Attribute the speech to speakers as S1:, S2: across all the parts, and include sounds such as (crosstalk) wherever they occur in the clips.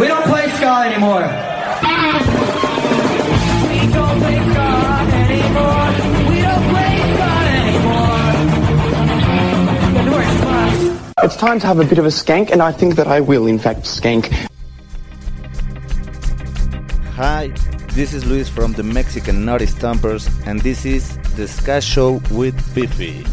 S1: We don't play ska anymore. We don't play ska anymore. We don't play ska anymore.
S2: It's time to have a bit of a skank, and I think that I will, in fact, skank.
S3: Hi, this is Luis from the Mexican Naughty Stompers, and this is the Ska Show with
S4: Beefy.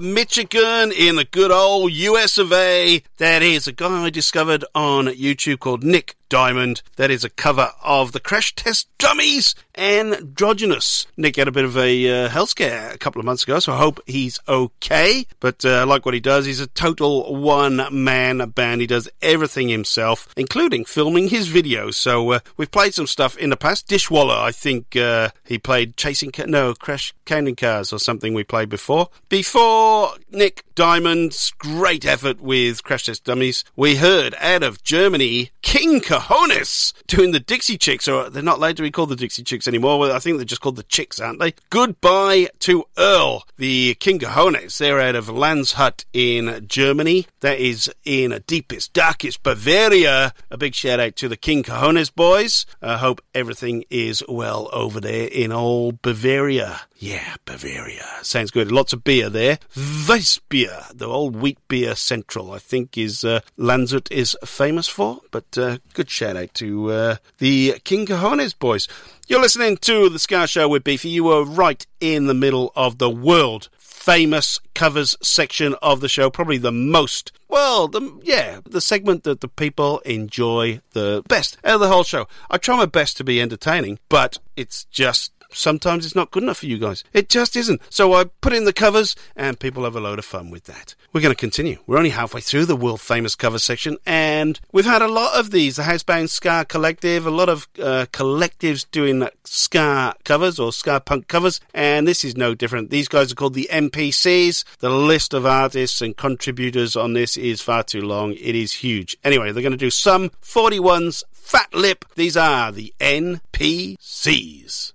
S4: Michigan, in the good old US of A. That is a guy I discovered on YouTube called Nick Dymond. That is a cover of the Crash Test Dummies Androgynous. Nick had a bit of a uh, health scare a couple of months ago, so I hope he's okay. But uh, I like what he does. He's a total one man band. He does everything himself, including filming his videos. So uh, we've played some stuff in the past. Dishwalla, I think uh, he played Chasing Ca- no Crash Candy Cars or something we played before. Before Nick Dymond's great effort with Crash Test Dummies, we heard out of Germany King Cojones doing the Dixie Chicks, or uh, they're not allowed to be called the Dixie Chicks anymore. I think they're just called the Chicks, aren't they? Goodbye to Earl, the King Cojones. They're out of Landshut in Germany. That is in deepest, darkest Bavaria. A big shout out to the King Cojones boys. I hope everything is well over there in old Bavaria. Yeah, Bavaria. Sounds good. Lots of beer there. Weissbier, the old wheat beer central, I think is uh, Landshut is famous for. But uh, good shout out to uh, the King Cojones boys. You're listening to the Ska Show with Beefy. You were right in the middle of the world famous covers section of the show, probably the most. Well, the, yeah, the segment that the people enjoy the best out of the whole show. I try my best to be entertaining, but it's just sometimes it's not good enough for you guys. It just isn't. So I put in the covers and people have a load of fun with that. We're going to continue. We're only halfway through the world famous cover section and we've had a lot of these. The Housebound Ska Collective, a lot of uh, collectives doing Ska covers or ska punk covers and this is no different. These guys are called the NPCs. The list of artists and contributors on this is far too long. It is huge. Anyway, they're going to do Sum 41s Fat Lip. These are the NPCs.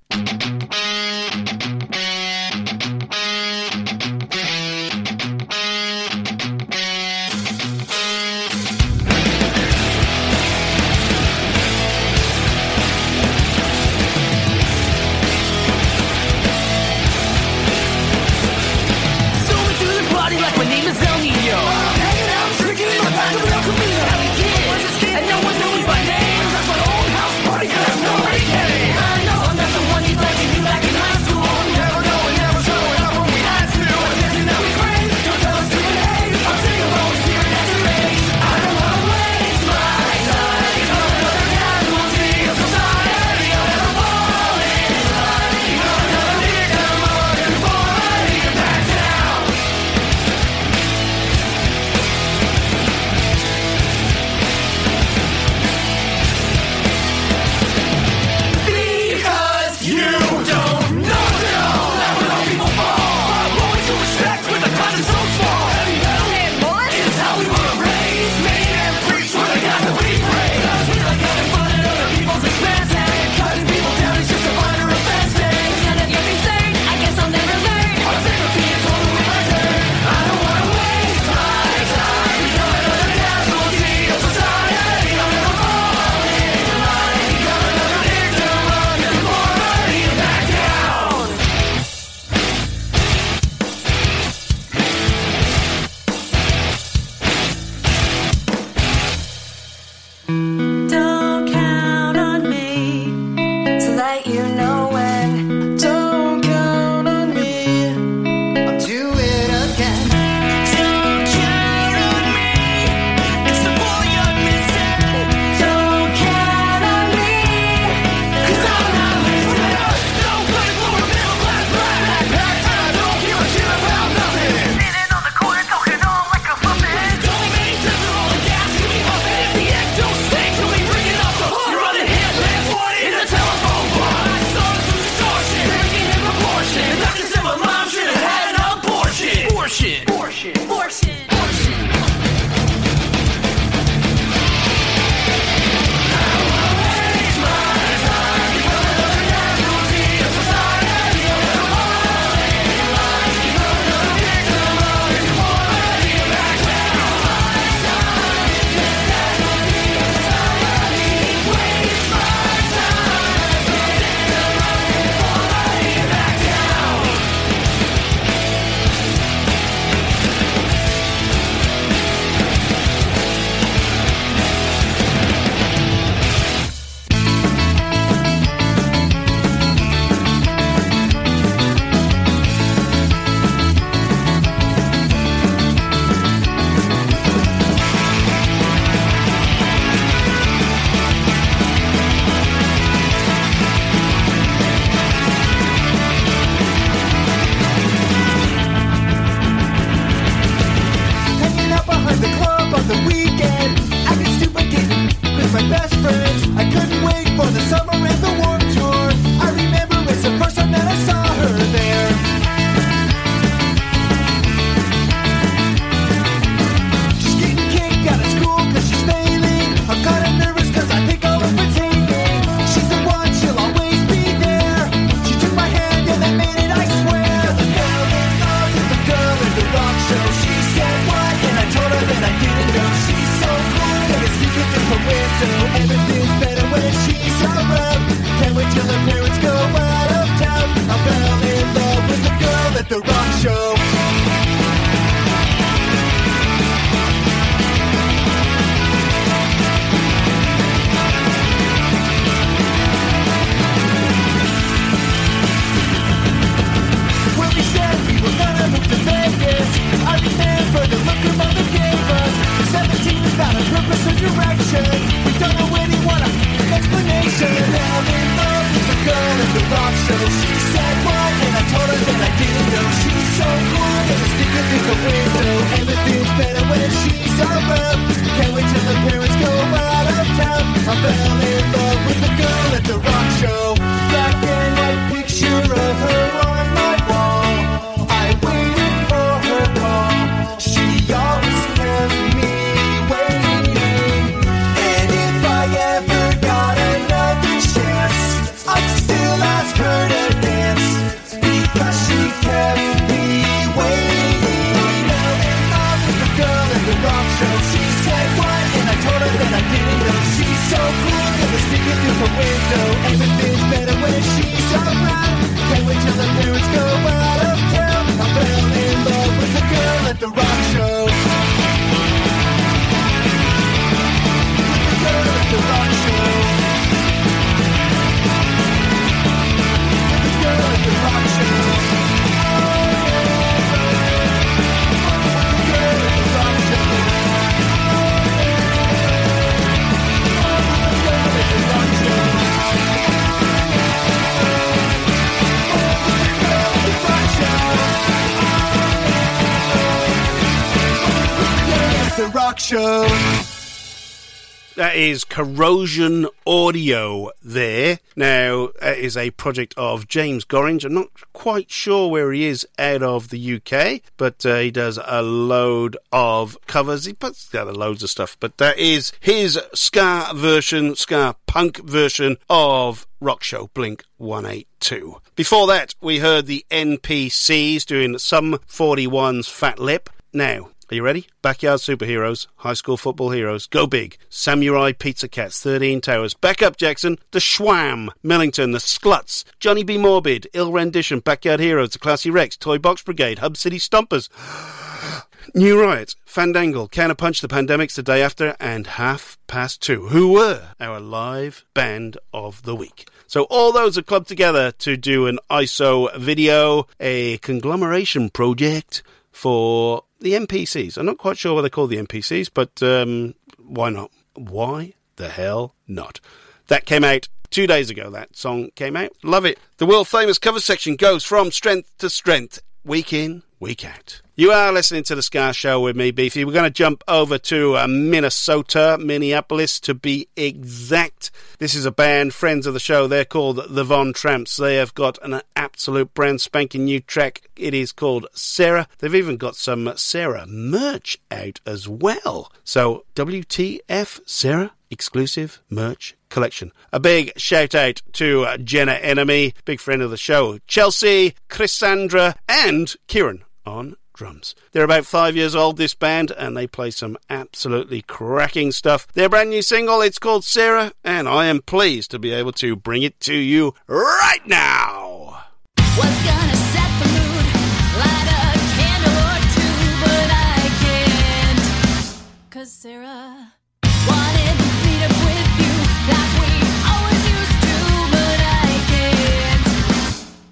S5: Is
S4: Corrosion Audio there. Now, is a project of James Gorringe. I'm not quite sure where he is out of the UK, but uh, he does a load of covers. He puts together loads of stuff, but that is his ska version, ska punk version of Rock Show Blink 182. Before that, we heard the NPCs doing Sum 41's Fat Lip. Now, are you ready? Backyard Superheroes, High School Football Heroes, Go Big, Samurai Pizza Cats, 13 Towers, Back Up Jackson, The Schwam, Millington, The Skluts, Johnny B. Morbid, Ill Rendition, Backyard Heroes, The Classy Rex, Toy Box Brigade, Hub City Stompers, (gasps) New Riot, Fandangle, Counterpunch, The Pandemics the day after, and Half Past Two, who were our live band of the week. So all those are clubbed together to do an ISO video, a conglomeration project for the NPCs. I'm not quite sure what they call the NPCs, but um, why not? Why the hell not? That came out two days ago. That song came out. Love it. The world famous cover section goes from strength to strength, week in, week out. You are listening to the Ska Show with me, Beefy. We're going to jump over to uh, Minnesota, Minneapolis to be exact. This is a band, friends of the show. They're called the Von Tramps. They have got an absolute brand spanking new track. It is called Sarah. They've even got some Sarah merch out as well. So, WTF, Sarah? Exclusive merch collection. A big shout out to uh, Jenna Enemy, big friend of the show, Chelsea, Chrisandra, and Kieran on drums. They're about five years old, this band, and they play some absolutely cracking stuff. Their brand new single, it's called Sarah, and I am pleased to be able to bring it to you right now.
S6: Cause Sarah wanted to meet up with you like we always used to, but I can't.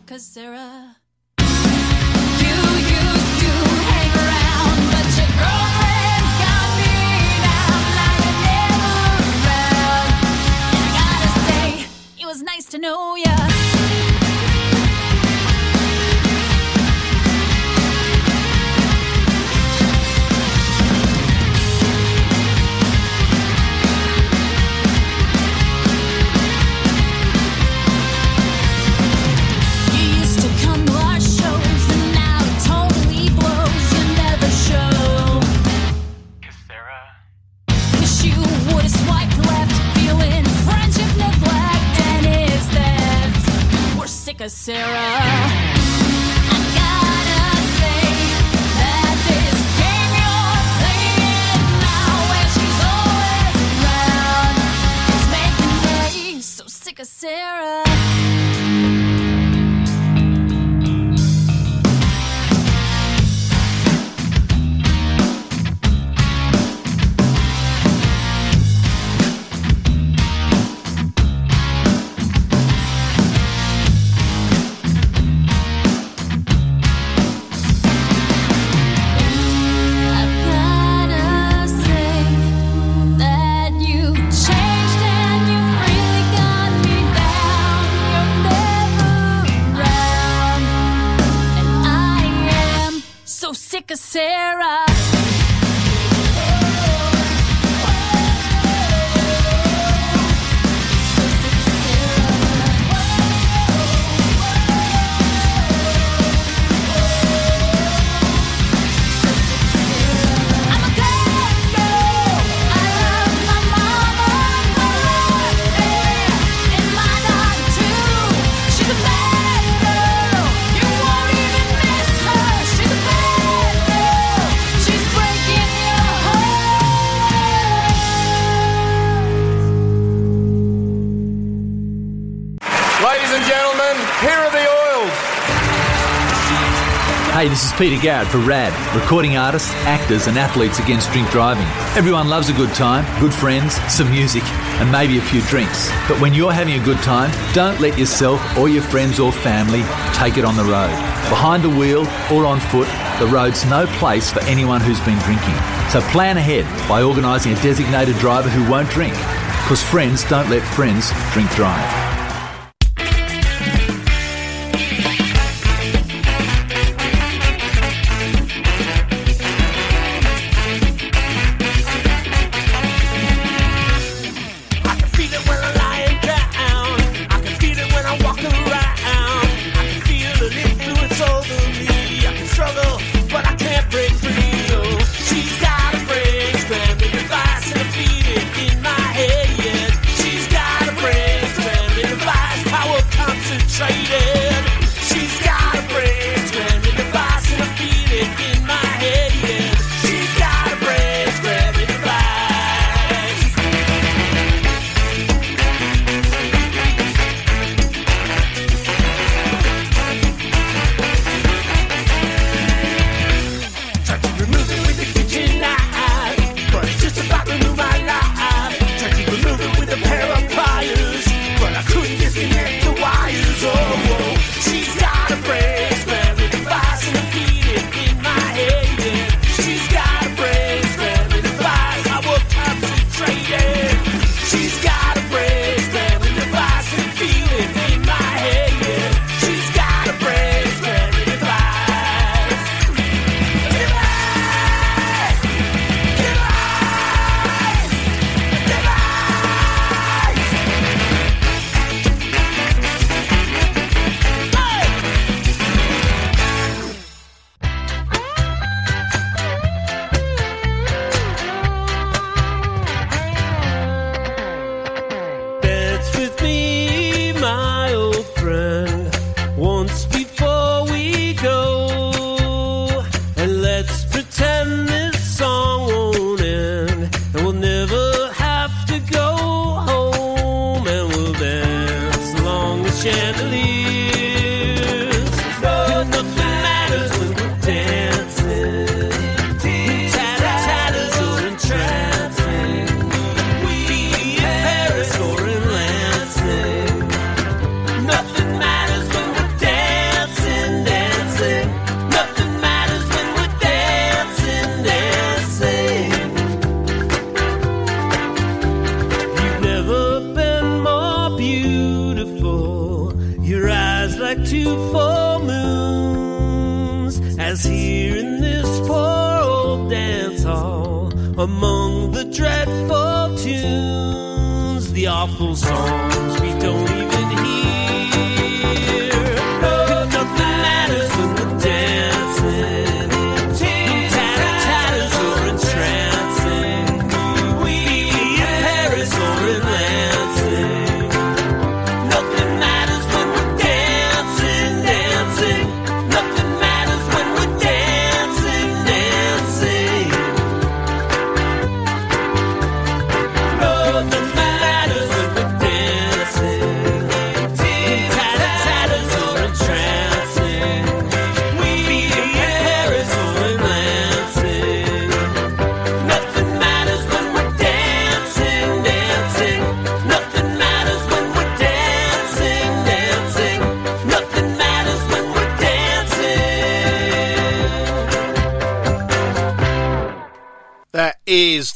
S6: Cause Sarah, to know ya.
S7: Hey, this is Peter Garrett for RAD, recording artists, actors, and athletes against drink driving. Everyone loves a good time, good friends, some music, and maybe a few drinks. But when you're having a good time, don't let yourself or your friends or family take it on the road. Behind the wheel or on foot, the road's no place for anyone who's been drinking. So plan ahead by organising a designated driver who won't drink, because friends don't let friends drink drive.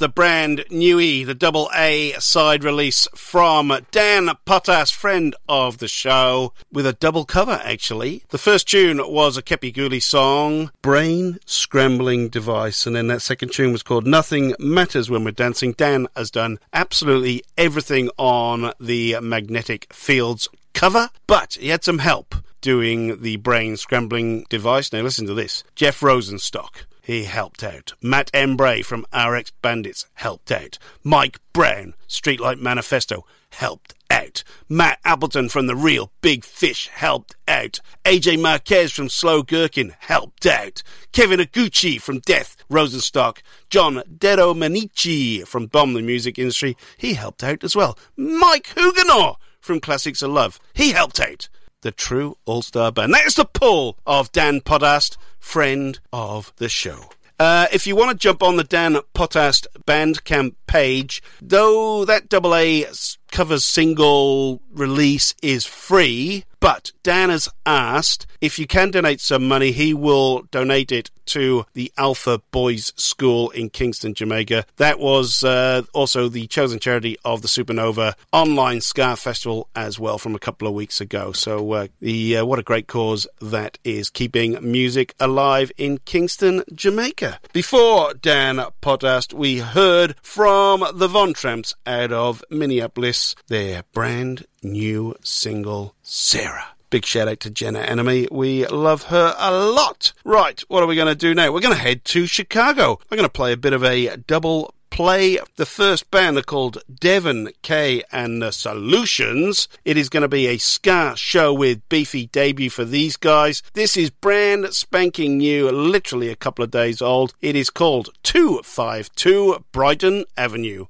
S5: The
S4: brand newie, the double A side release from Dan Potthast, friend of the show, with a double cover actually. The first tune was a Kepi Ghoulie song, Brain Scrambling Device, and then that second tune was called Nothing Matters When We're Dancing. Dan has done absolutely everything on the Magnetic Fields cover, but he had some help doing the brain scrambling device. Now listen to this. Jeff Rosenstock. He helped out. Matt Embree from RX Bandits helped out. Mike Brown, Streetlight Manifesto, helped out. Matt Appleton from The Reel Big Fish helped out. AJ Marquez from Slow Gherkin helped out. Kevin Higuchi from Death, Rosenstock. John DeDomenici from Bomb the Music Industry, he helped out as well. Mike Huguenor from Classics of Love, he helped out the true all star band. That is the pull of Dan Potthast, friend of the show. Uh, if you want to jump on the Dan Potthast Bandcamp page, though that double A covers single release is free, but Dan has asked if you can donate some money, he will donate it to the Alpha Boys School in Kingston, Jamaica. That was uh, also the chosen charity of the Supernova online Ska Festival as well from a couple of weeks ago. So, uh, the uh, what a great cause that is keeping music alive in Kingston, Jamaica. Before Dan Potthast, we heard from the Von Tramps out of Minneapolis, their brand new single, Sarah. Big shout out to Jenna Enemy. We love her a lot. Right, what are we going to do now? We're going to head to Chicago. I'm going to play a bit of a double play. The first band are called Devon Kay and the Solutions. It is going to be a ska show with beefy debut for these guys. This is brand spanking new, literally a couple of days old. It is called 252 Brighton Avenue.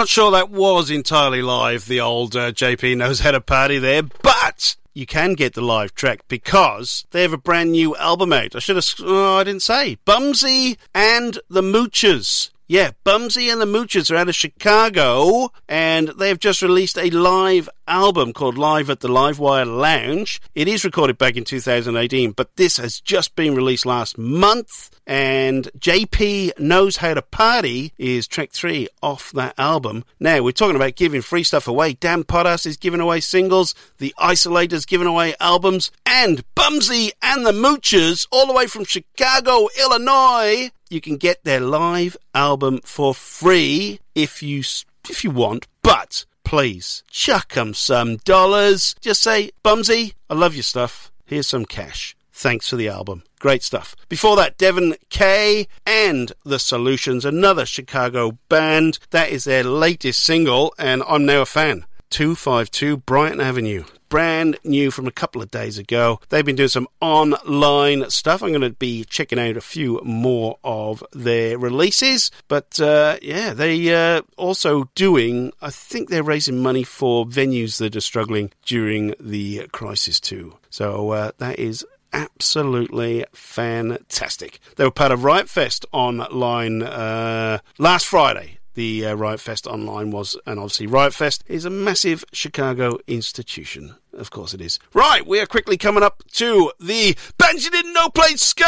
S4: Not sure that was entirely live, the old uh, JP knows how to party there, but you can get the live track because they have a brand new album out. I should have, oh, I didn't say. Bumsy and the Moochers. Yeah, Bumsy and the Moochers are out of Chicago and they've just released a live album called Live at the Livewire Lounge. It is recorded back in 2018, but this has just been released last month and JP Knows How to Party is track three off that album. Now, we're talking about giving free stuff away. Dan Potthast is giving away singles, The Isolators giving away albums, and Bumsy and the Moochers, all the way from Chicago, Illinois. You can get their live album for free if you if you want, but please chuck 'em some dollars. Just say, Bumsy, I love your stuff. Here's some cash. Thanks for the album. Great stuff. Before that, Devon Kay and The Solutions, another Chicago band. That is their latest single, and I'm now a fan. 252 Brighton Avenue. Brand new from a couple of days ago. They've been doing some online stuff. I'm going to be checking out a few more of their releases. But uh, yeah, they uh, also doing, I think they're raising money for venues that are struggling during the crisis too. So uh, that is absolutely fantastic. They were part of Riot Fest online uh, last Friday. The uh, Riot Fest online was, and obviously Riot Fest is a massive Chicago institution. Of course it is. Right, we are quickly coming up to the Didn't Know Played Ska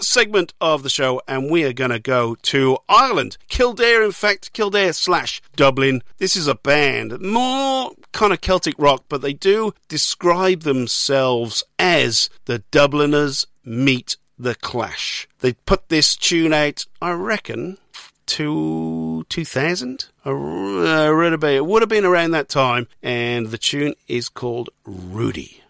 S4: segment of the show, and we are going to go to Ireland. Kildare, in fact, Kildare slash Dublin. This is a band, more kind of Celtic rock, but they do describe themselves as the Dubliners meet the Clash. They put this tune out, I reckon, to 2000 I read about it would have been around that time. And the tune is called Rudy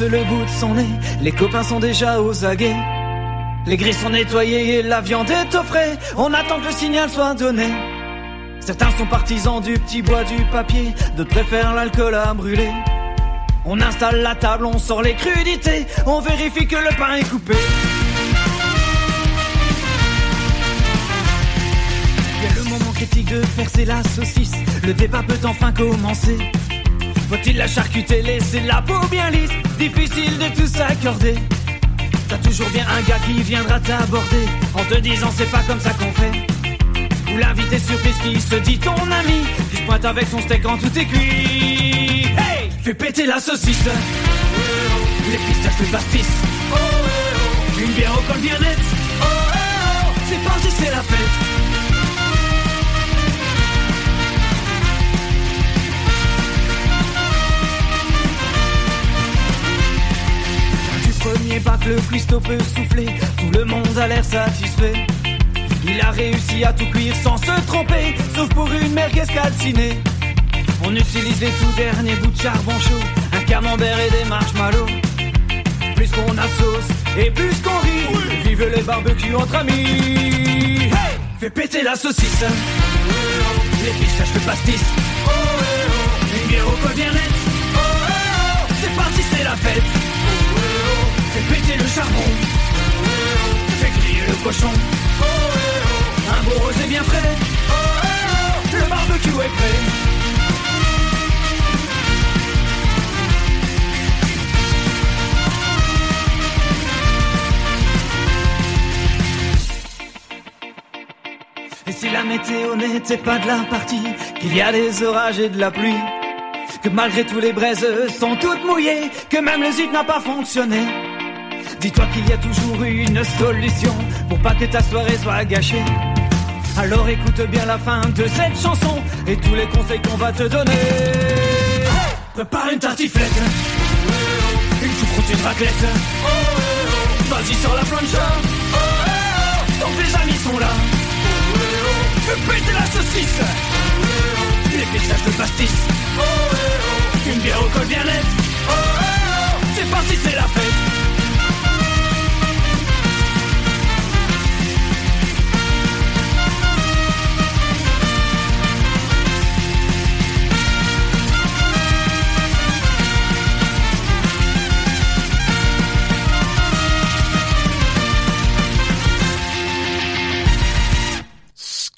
S8: le bout de son nez, les copains sont déjà aux aguets. Les grilles sont nettoyées et la viande est au frais. On attend que le signal soit donné. Certains sont partisans du petit bois du papier, d'autres préfèrent l'alcool à brûler. On installe la table, on sort les crudités, on vérifie que le pain est coupé. Il y a le moment critique de percer la saucisse, le débat peut enfin commencer. Faut-il la charcuter, laisser la peau bien lisse? Difficile de tout s'accorder. T'as toujours bien un gars qui viendra t'aborder en te disant c'est pas comme ça qu'on fait. Ou l'invité surprise qui se dit ton ami, qui se pointe avec son steak quand tout est cuit. Hey Fais péter la saucisse. Les pistaches, le pastis. Une bière au col bien net. C'est parti, c'est la fête. Le cuistot peut souffler, tout le monde a l'air satisfait. Il a réussi à tout cuire sans se tromper, sauf pour une merguez calcinée. On utilise les tout derniers bouts de charbon chaud, un camembert et des marshmallows. Plus qu'on a de sauce et plus qu'on rit, vive les barbecues entre amis. Hey Fais péter la saucisse, les pistaches, le pastis. Une bière au col bien net. C'est parti, c'est la fête. Péter le charbon. Fais griller le cochon. Un beau rosé bien frais. Le barbecue est prêt. Et si la météo n'était pas de la partie, qu'il y a des orages et de la pluie, que malgré tous les braises sont toutes mouillées, que même le zip n'a pas fonctionné. Dis-toi qu'il y a toujours une solution pour pas que ta soirée soit gâchée. Alors écoute bien la fin de cette chanson et tous les conseils qu'on va te donner. Prépare une tartiflette, une choucroute, une raclette. Vas-y sur la plancha, donc les amis sont là. Fais péter la saucisse, les pistaches de pastis. Une bière au col bien net. C'est parti, c'est la fête.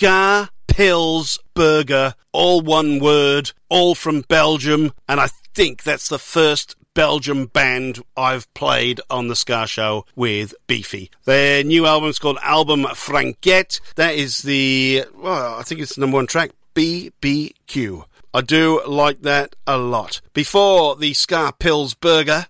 S4: Scar Pills Burger, all one word, all from Belgium, and I think that's the first Belgium band I've played on the Ska Show with Beefy. Their new album's called Album Franquette. That is the, well, I think it's the number one track, BBQ. I do like that a lot. Before the SkaPilsBurger,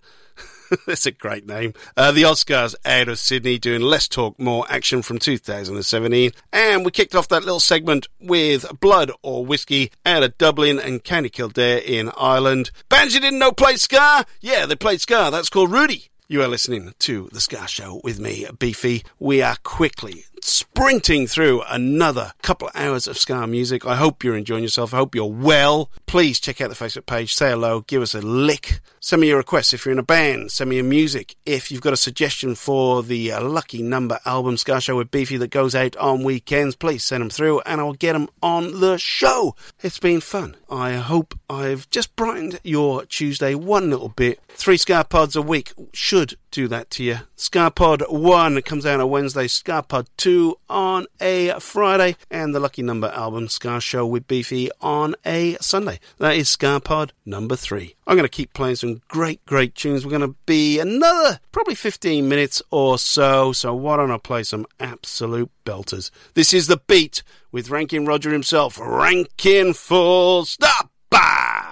S4: (laughs) That's a great name. Uh, the OZskas out of Sydney doing Less Talk, More Action from 2017. And we kicked off that little segment with Blood or Whiskey out of Dublin and County Kildare in Ireland. Bands you didn't know played Ska? Yeah, they played Ska. That's called Rudy. You are listening to The Ska Show with me, Beefy. We are quickly sprinting through another couple of hours of Ska music. I hope you're enjoying yourself. I hope you're well. Please check out the Facebook page, say hello, give us a lick. Send me your requests if you're in a band. Send me your music. If you've got a suggestion for the uh, Lucky Number album Ska Show with Beefy that goes out on weekends, please send them through and I'll get them on the show. It's been fun. I hope I've just brightened your Tuesday one little bit. Three Ska Pods a week should do that to you. Ska Pod 1 comes out on Wednesday, Ska Pod 2 on a Friday, and the Lucky Number album Ska Show with Beefy on a Sunday. That is Ska Pod number 3. I'm going to keep playing some great, great tunes. We're going to be another probably 15 minutes or so, so why don't I play some absolute belters? This is The Beat with Rankin Roger himself, Ranking Full Stop! Bah!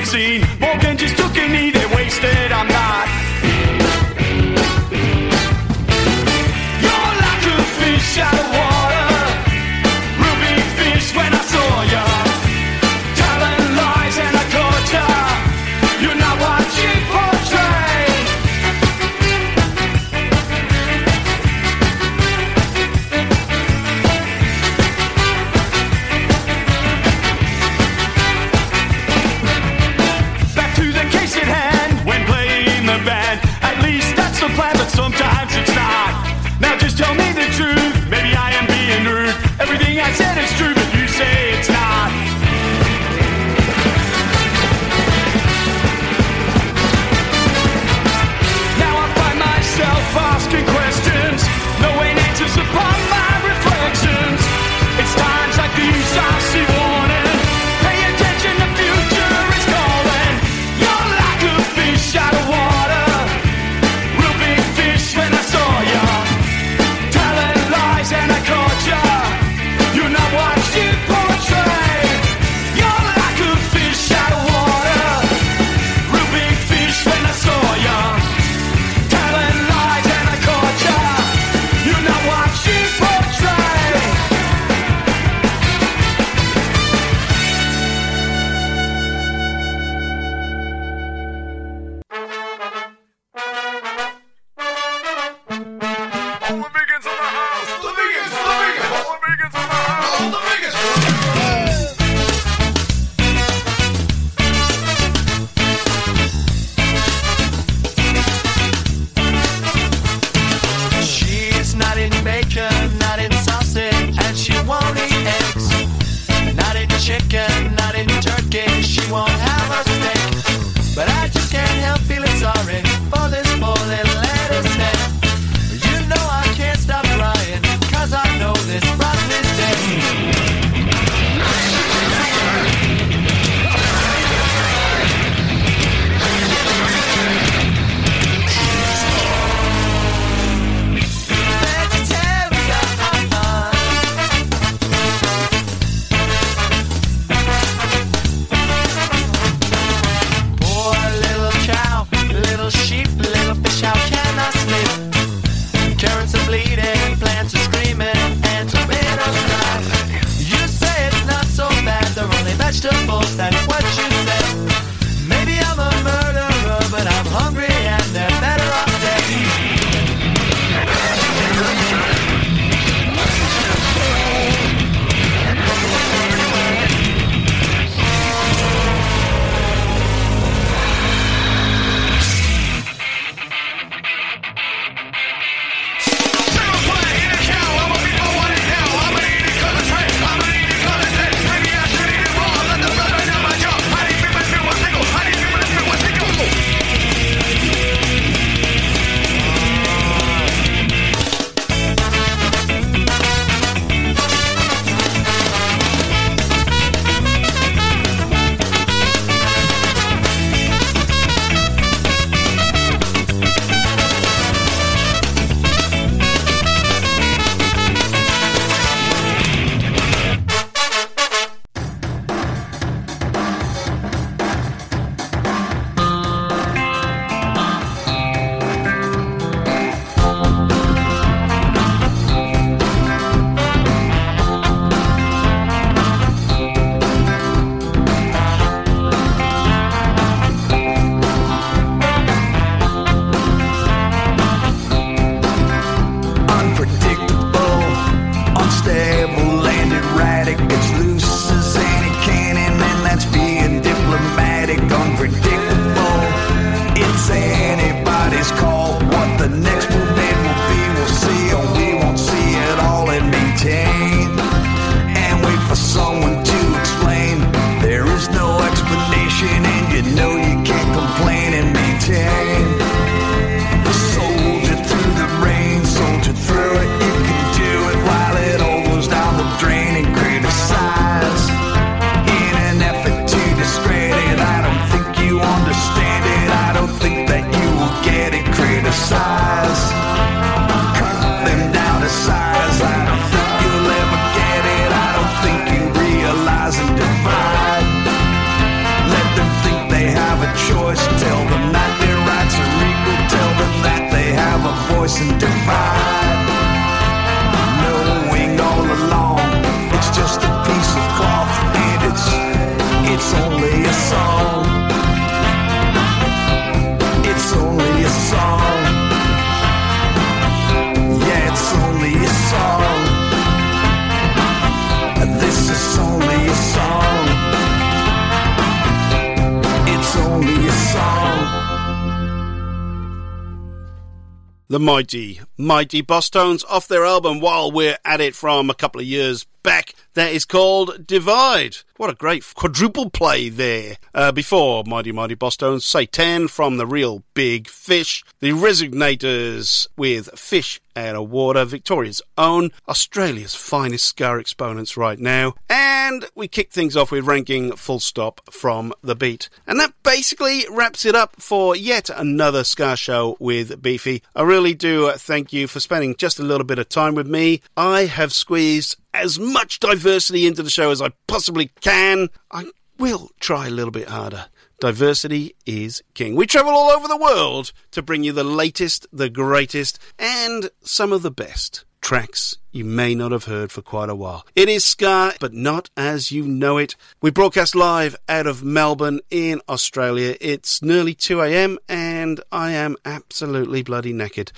S9: Doesn't seem. Morgan just took a knee, the
S4: mighty, mighty Bosstones off their album While We're At It from a couple of years back. That is called Divide. What a great quadruple play there. Uh, before Mighty Mighty Bosstones, 10 from the Reel Big Fish. The Resignators with Fish Out of Water, Victoria's own, Australia's finest Ska exponents right now. And we kick things off with Ranking Full Stop from The Beat. And that basically wraps it up for yet another Ska show with Beefy. I really do thank you for spending just a little bit of time with me. I have squeezed as much diversity into the show as I possibly can. I will try a little bit harder. Diversity is king. We travel all over the world to bring you the latest, the greatest, and some of the best tracks you may not have heard for quite a while. It is Ska, but not as you know it. We broadcast live out of Melbourne in Australia. It's nearly 2 a.m. and I am absolutely bloody naked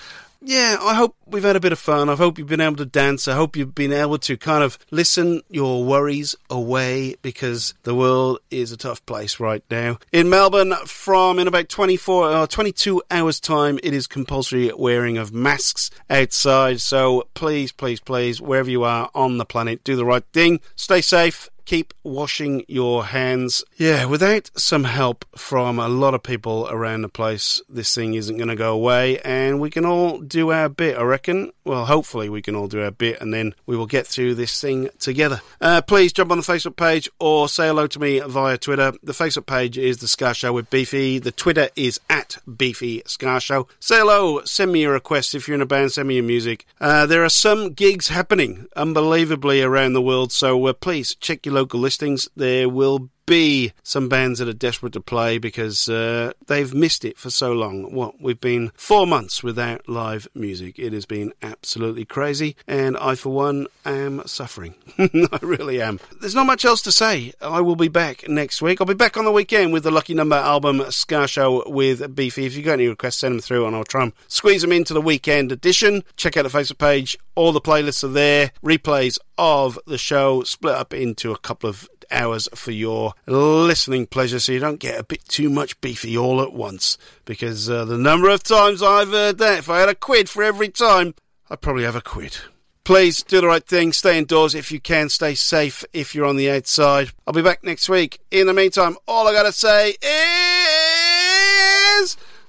S4: yeah, I hope we've had a bit of fun. I hope you've been able to dance. I hope you've been able to kind of listen your worries away because the world is a tough place right now. In Melbourne, from in about 24 or uh, 22 hours' time, it is compulsory wearing of masks outside. So please, please, please, wherever you are on the planet, do the right thing. Stay safe keep washing your hands. Yeah, without some help from a lot of people around the place, this thing isn't going to go away, and we can all do our bit, I reckon. Well, hopefully, we can all do our bit, and then we will get through this thing together. Uh, please jump on the Facebook page or say hello to me via Twitter. The Facebook page is The Ska Show with Beefy, the Twitter is at Beefy Ska Show. Say hello, send me your requests if you're in a band, send me your music. Uh, there are some gigs happening unbelievably around the world, so uh, please check your local listings. There will be some bands that are desperate to play because uh, they've missed it for so long. What we've been four months without live music. It has been absolutely crazy, and I, for one, am suffering. (laughs) I really am. There's not much else to say. I will be back next week. I'll be back on the weekend with the Lucky Number album Ska Show with Beefy. If you've got any requests, send them through, and I'll try and squeeze them into the weekend edition. Check out the Facebook page. All the playlists are there. Replays of the show split up into a couple of hours for your listening pleasure so you don't get a bit too much beefy all at once. Because uh, the number of times I've heard that, if I had a quid for every time, I'd probably have a quid. Please do the right thing. Stay indoors if you can. Stay safe if you're on the outside. I'll be back next week. In the meantime, all I gotta say is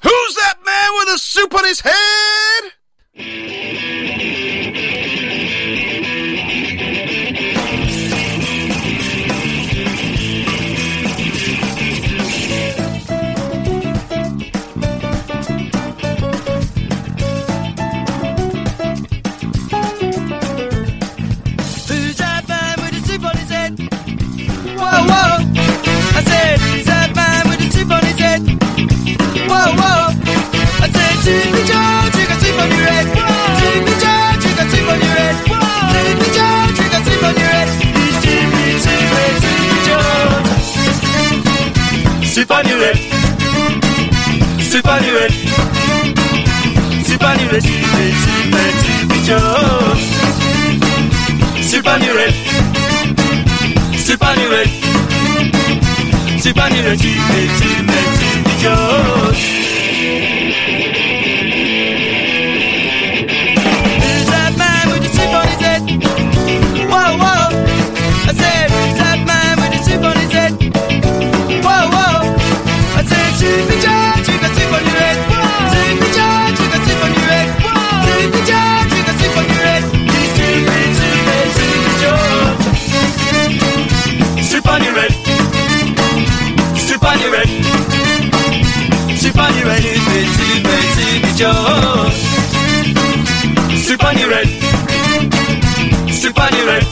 S4: Who's that man with a soup on his head?
S7: I said, Jimmy George, you got soup on Soup on your head. Soup on your head. Soup on your head, Jimmy, Jimmy, Jimmy George. Soup on your head. Soup on your head.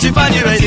S7: Soup on your head,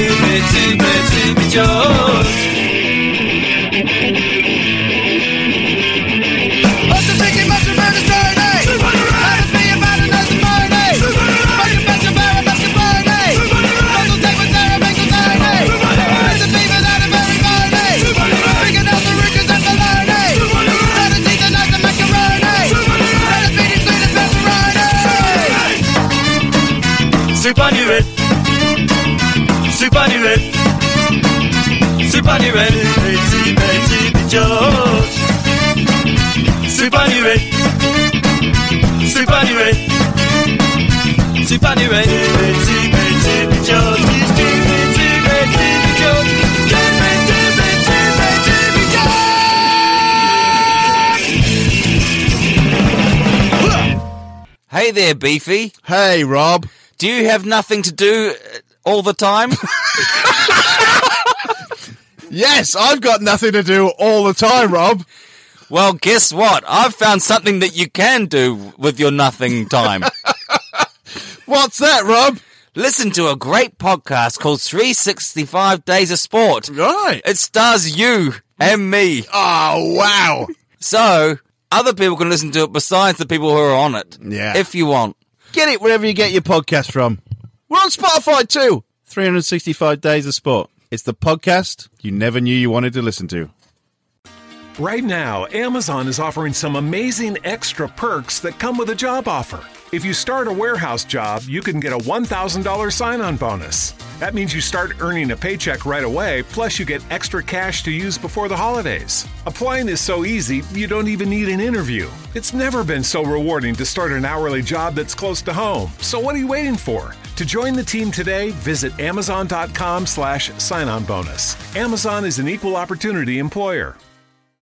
S10: Hey there, Beefy.
S11: Hey, Rob.
S10: Do you have nothing to do uh, all the time? (laughs)
S11: Yes, I've got nothing to do all the time, Rob.
S10: Well, guess what? I've found something that you can do with your nothing time. (laughs)
S11: What's that, Rob?
S10: Listen to a great podcast called 365 Days of Sport.
S11: Right.
S10: It stars you and me.
S11: Oh, wow.
S10: So, other people can listen to it besides the people who are on it.
S11: Yeah.
S10: If you want.
S11: Get it wherever you get your podcast from. We're on Spotify too. 365 Days of Sport. It's the podcast you never knew you wanted to listen to.
S12: Right now, Amazon is offering some amazing extra perks that come with a job offer. If you start a warehouse job, you can get a $1,000 sign on bonus. That means you start earning a paycheck right away, plus, you get extra cash to use before the holidays. Applying is so easy, you don't even need an interview. It's never been so rewarding to start an hourly job that's close to home. So, what are you waiting for? To join the team today, visit amazon.com slash sign on bonus. Amazon is an equal opportunity employer.